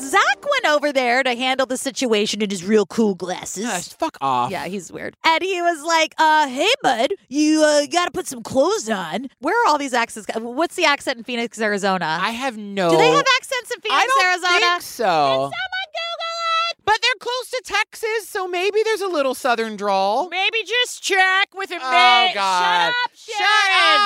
Zach went over there to handle the situation in his real cool glasses. Gosh, fuck off. Yeah, he's weird. And he was like, uh, hey, bud, you uh, got to put some clothes on. Where are all these accents? What's the accent in Phoenix, Arizona? I have no. Do they have accents in Phoenix, I don't Arizona? think so. Someone Google it. But they're close to Texas, so maybe there's a little southern drawl. Maybe just check with him. Oh God! Shut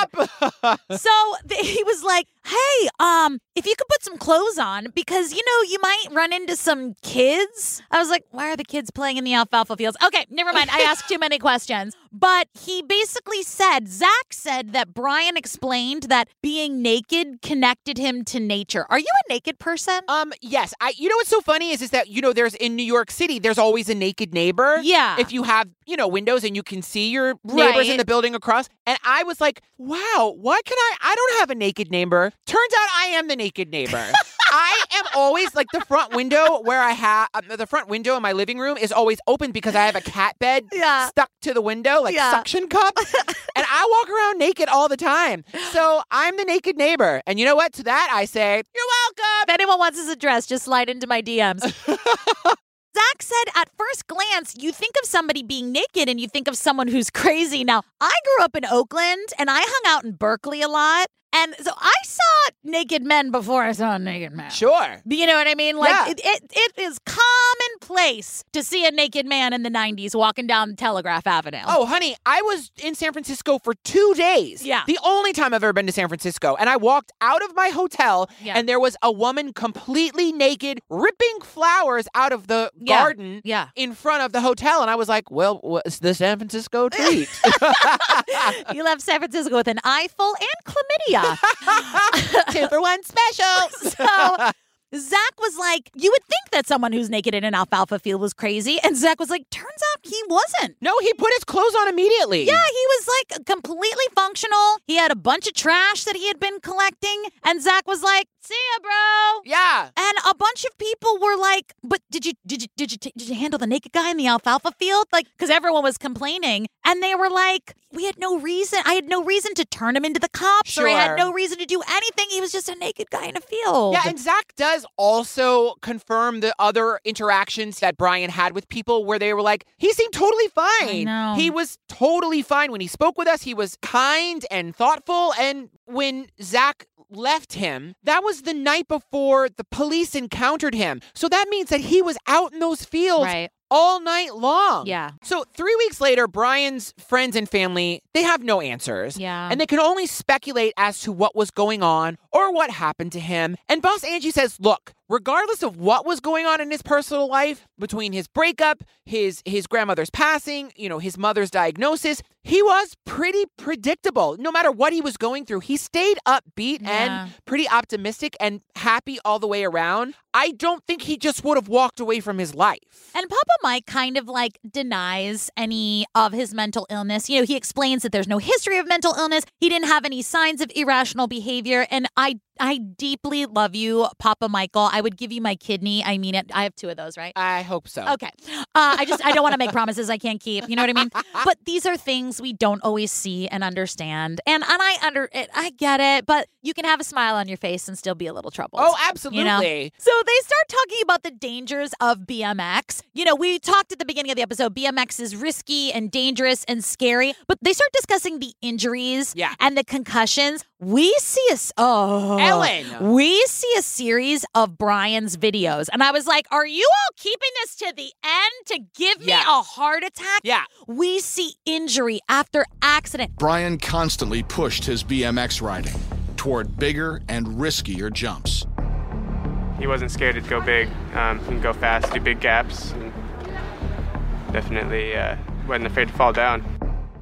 up, Shut up! so th- he was like, "Hey, um, if you could put some clothes on, because you know you might run into some kids." I was like, "Why are the kids playing in the alfalfa fields?" Okay, never mind. I asked too many questions. But he basically said, Zach said that Brian explained that being naked connected him to nature. Are you a naked person? Um, yes. I. You know what's so funny is is that you know there's in New York City there's always a naked neighbor. Yeah. If you have you know windows and you can see your neighbors in the building across, and I was like, wow, why can I? I don't have a naked neighbor. Turns out I am the naked neighbor. I am always like the front window where I have um, the front window in my living room is always open because I have a cat bed Yeah. stuck to the window like Yeah. suction cup, and I walk around naked all the time. So I'm the naked neighbor, and you know what? To that I say, you're welcome. If anyone wants his address, just slide into my DMs. Zach said at first glance, you think of somebody being naked and you think of someone who's crazy. Now, I grew up in Oakland and I hung out in Berkeley a lot. And so I saw naked men before I saw a naked man. Sure. You know what I mean? Like Yeah. it, it, it is commonplace to see a naked man in the 90s walking down Telegraph Avenue. Oh, honey, I was in San Francisco for two days. Yeah. The only time I've ever been to San Francisco. And I walked out of my hotel, Yeah. and there was a woman completely naked, ripping flowers out of the Yeah. garden Yeah. in front of the hotel. And I was like, well, what's the San Francisco treat? you left San Francisco with an eyeful and chlamydia. Two for one special. so Zach was like, you would think that someone who's naked in an alfalfa field was crazy. And Zach was like, turns out he wasn't. no, he put his clothes on immediately. Yeah, he like completely functional. He had a bunch of trash that he had been collecting. And Zach was like, see ya, bro. Yeah. And a bunch of people were like, "But did you did you did you did you handle the naked guy in the alfalfa field?" Like, because everyone was complaining, and they were like, "We had no reason. I had no reason to turn him into the cops, or I had no reason to do anything. He was just a naked guy in a field." Yeah, and Zach does also confirm the other interactions that Brian had with people where they were like, he seemed totally fine. know. He was totally fine. When he spoke with us, he was kind and thoughtful. And when Zach left him, that was the night before the police encountered him. So that means that he was out in those fields right. all night long. Yeah. So three weeks later, Brian's friends and family, they have no answers. Yeah. And they can only speculate as to what was going on or what happened to him. And boss Angie says, look, regardless of what was going on in his personal life, between his breakup, his his grandmother's passing, you know, his mother's diagnosis, he was pretty predictable. No matter what he was going through, he stayed upbeat Yeah. and pretty optimistic and happy all the way around. I don't think he just would have walked away from his life. And Papa Mike kind of like denies any of his mental illness. You know, he explains that there's no history of mental illness. He didn't have any signs of irrational behavior. And I I deeply love you, Papa Michael. I would give you my kidney. I mean it. I have two of those, right? I hope so. Okay. Uh, I just I don't want to make promises I can't keep. You know what I mean? But these are things we don't always see and understand. And and I under it. I get it. But you can have a smile on your face and still be a little troubled. Oh, absolutely. You know? So they start talking about the dangers of BMX. You know, we talked at the beginning of the episode, BMX is risky and dangerous and scary, but they start discussing the injuries Yeah. and the concussions. We see a s- oh Ellen. We see a series of Brian's videos, and I was like, "Are you all keeping this to the end to give me Yeah. a heart attack?" Yeah. We see injury after accident. Brian constantly pushed his BMX riding toward bigger and riskier jumps. He wasn't scared to go big. Um, he can go fast, do big gaps, and definitely uh, wasn't afraid to fall down.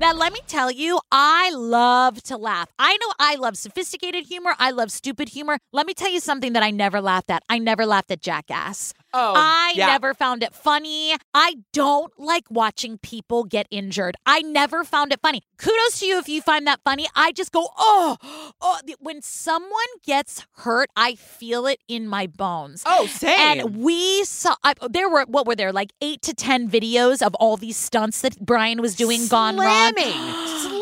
Now, let me tell you, I love to laugh. I know I love sophisticated humor. I love stupid humor. Let me tell you something that I never laughed at. I never laughed at Jackass. Oh, I yeah. never found it funny. I don't like watching people get injured. I never found it funny. Kudos to you if you find that funny. I just go, oh, oh. When someone gets hurt, I feel it in my bones. Oh, same. And we saw, I, there were, what were there, like eight to 10 videos of all these stunts that Brian was doing gone wrong.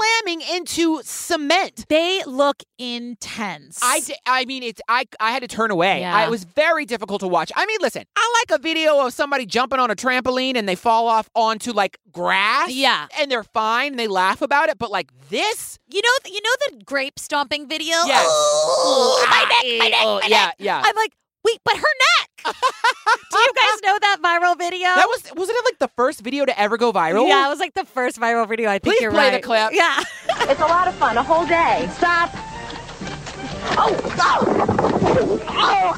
Slamming, into cement. They look intense. I, I mean, it's I I had to turn away. Yeah. I, it was very difficult to watch. I mean, listen, I like a video of somebody jumping on a trampoline and they fall off onto like grass. Yeah. and they're fine and they laugh about it. But like this, You know, you know the grape stomping video. Yeah. Oh, my neck, my neck, oh, my yeah, yeah. I'm like, wait, but her neck. Do you guys know that viral video? That was wasn't it like the first video to ever go viral? Yeah, it was like the first viral video. I think Please you're play right. the clip. Yeah, it's a lot of fun. A whole day. Stop. Oh, oh, oh, oh, oh,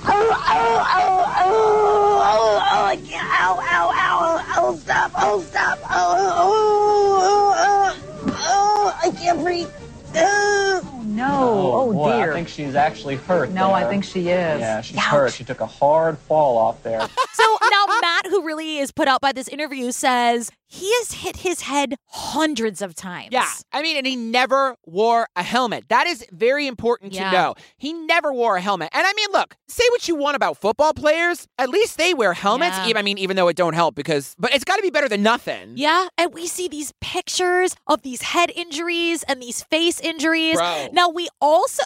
oh, oh, oh, I can't. Ow, ow, ow, oh, stop, oh, stop, oh, oh, oh, oh, oh, I can't breathe. Oh no, oh, oh boy, dear. I think she's actually hurt. no, I think she is. Yeah, she's Ouch. hurt. She took a hard fall off there. So now Matt, who really is put out by this interview, says he has hit his head hundreds of times. Yeah. I mean, and he never wore a helmet. That is very important Yeah. to know. He never wore a helmet. And I mean, look, say what you want about football players. At least they wear helmets. Yeah. I mean, even though it don't help because, but it's got to be better than nothing. Yeah, and we see these pictures of these head injuries and these face injuries. Bro. Now we also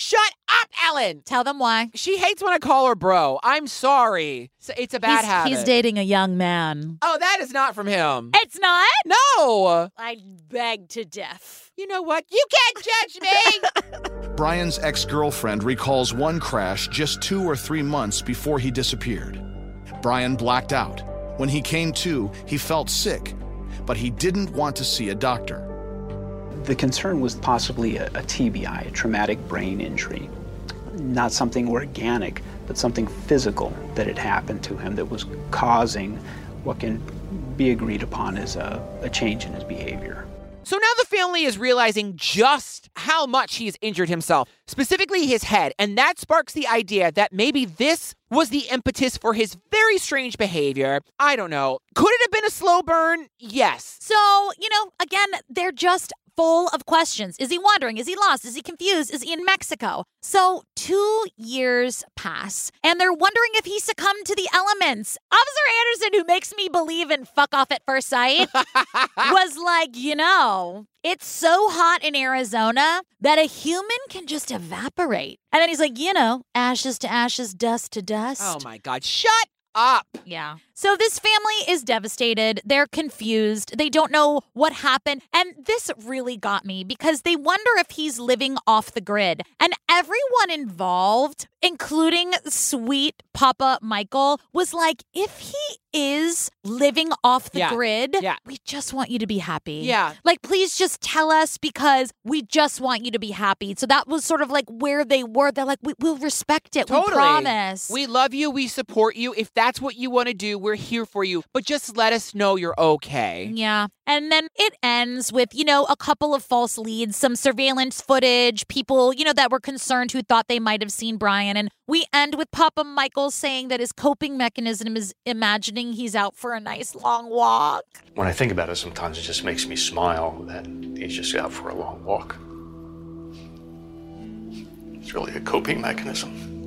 Shut up, Ellen. tell them why. She hates when I call her bro. I'm sorry. So It's a bad he's, habit. he's dating a young man. Oh, that is not from him. It's not. No. I beg to death. You know what? You can't judge me. Brian's ex girlfriend recalls one crash just two or three months before he disappeared. Brian blacked out. When he came to, he felt sick, but he didn't want to see a doctor. The concern was possibly a, a TBI, a traumatic brain injury. Not something organic, but something physical that had happened to him that was causing what can be agreed upon as a, a change in his behavior. So now the family is realizing just how much he's injured himself, specifically his head, and that sparks the idea that maybe this was the impetus for his very strange behavior. I don't know. Could it have been a slow burn? Yes. So, you know, again, they're just full of questions. Is he wandering? Is he lost? Is he confused? Is he in Mexico? So, two years pass, and they're wondering if he succumbed to the elements. Officer Anderson, who makes me believe in fuck off at first sight, was like, you know, it's so hot in Arizona that a human can just evaporate. And then he's like, you know, ashes to ashes, dust to dust. Oh my God. Shut up. Yeah. So this family is devastated. They're confused. They don't know what happened. And this really got me because they wonder if he's living off the grid. And everyone involved, including sweet Papa Michael, was like, if he is living off the Yeah. grid, Yeah. we just want you to be happy. Yeah. Like, please just tell us because we just want you to be happy. So that was sort of like where they were. They're like, we, we'll respect it. Totally. We promise. We love you. We support you. If that's what you want to do, we're here for you. But just let us know you're okay. Yeah. And then it ends with, you know, a couple of false leads, some surveillance footage, people, you know, that were concerned who thought they might have seen Brian. And we end with Papa Michael saying that his coping mechanism is imagining he's out for a nice long walk. When I think about it, sometimes it just makes me smile that he's just out for a long walk. It's really a coping mechanism.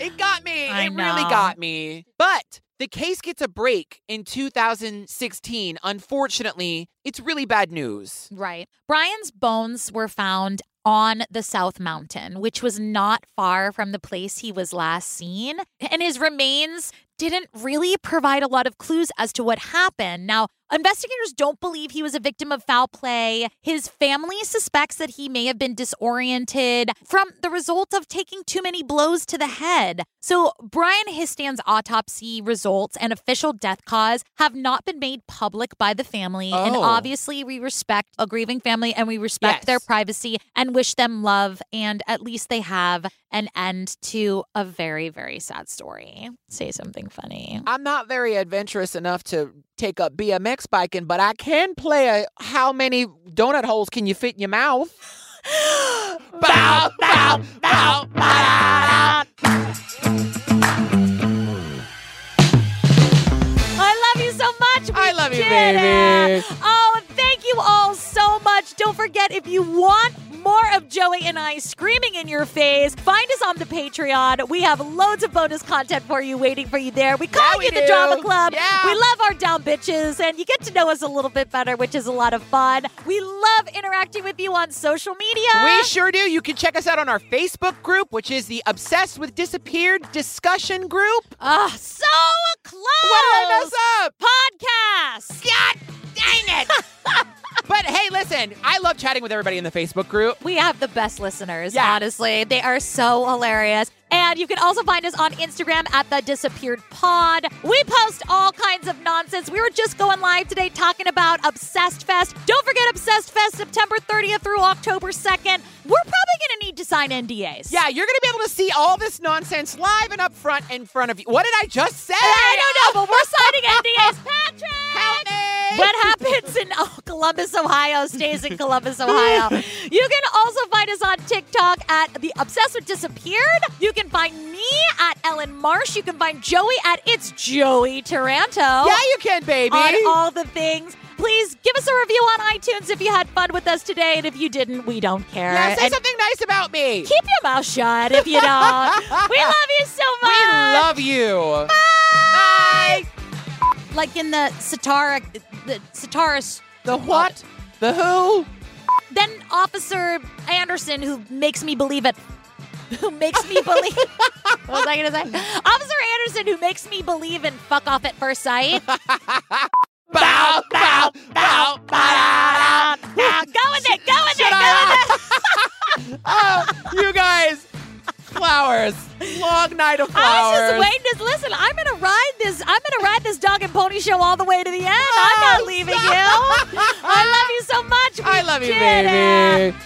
It got me. I it really got me. But the case gets a break in 2016. Unfortunately, it's really bad news. Right. Brian's bones were found on the South Mountain, which was not far from the place he was last seen. And his remains didn't really provide a lot of clues as to what happened. Now, investigators don't believe he was a victim of foul play. His family suspects that he may have been disoriented from the result of taking too many blows to the head. So, Brian Histand's autopsy results and official death cause have not been made public by the family. And Oh. obviously, we respect a grieving family and we respect Yes. their privacy and wish them love. And at least they have an end to a very, very sad story. Say something funny. I'm not very adventurous enough to take up BMX biking, but I can play a how many donut holes can you fit in your mouth? bow, bow, bow, bow. I love you so much. I love you, baby. Oh, you all so much. Don't forget if you want more of Joey and I screaming in your face, find us on the Patreon. We have loads of bonus content for you waiting for you there. We call Yeah, we you the do. Drama Club. Yeah. We love our down bitches, and you get to know us a little bit better, which is a lot of fun. We love interacting with you on social media. We sure do. You can check us out on our Facebook group, which is the Obsessed with Disappeared discussion group. Ah, so close. What did I mess up? Podcast. God dang it! but hey, listen, I love chatting with everybody in the Facebook group. We have the best listeners, Yeah. honestly. They are so hilarious. And you can also find us on Instagram at the Disappeared Pod. We post all kinds of nonsense. We were just going live today talking about Obsessed Fest. Don't forget Obsessed Fest, September 30th through October 2nd. We're probably going to need to sign NDAs. Yeah, you're gonna be able to see all this nonsense live and up front in front of you. What did I just say? I don't know, but we're signing NDAs. Patrick! Help me! What happens in oh, Columbus, Ohio, stays in Columbus, Ohio. You can also find us on TikTok at The Obsessed with Disappeared. You can find me at Ellen Marsh. You can find Joey at It's Joey Taranto. Yeah, you can, baby. On all the things. Please give us a review on iTunes if you had fun with us today. And if you didn't, we don't care. yeah, say And something nice about me. Keep your mouth shut if you don't. we love you so much. we love you. Bye. like in the Satara, the. The what? Uh, the who? Then Officer Anderson, who makes me believe it, who makes me believe. what was I gonna say? Officer Anderson, who makes me believe in fuck off at first sight. Bow, bow, bow, bow. Go with it, go with it, go with it. Oh, you guys, flowers. Long night of flowers. I was just waiting to listen. I'm gonna ride this. I'm gonna ride this dog and pony show all the way to the end. I'm not oh, leaving you. I love you so much. We I love you, did it. baby.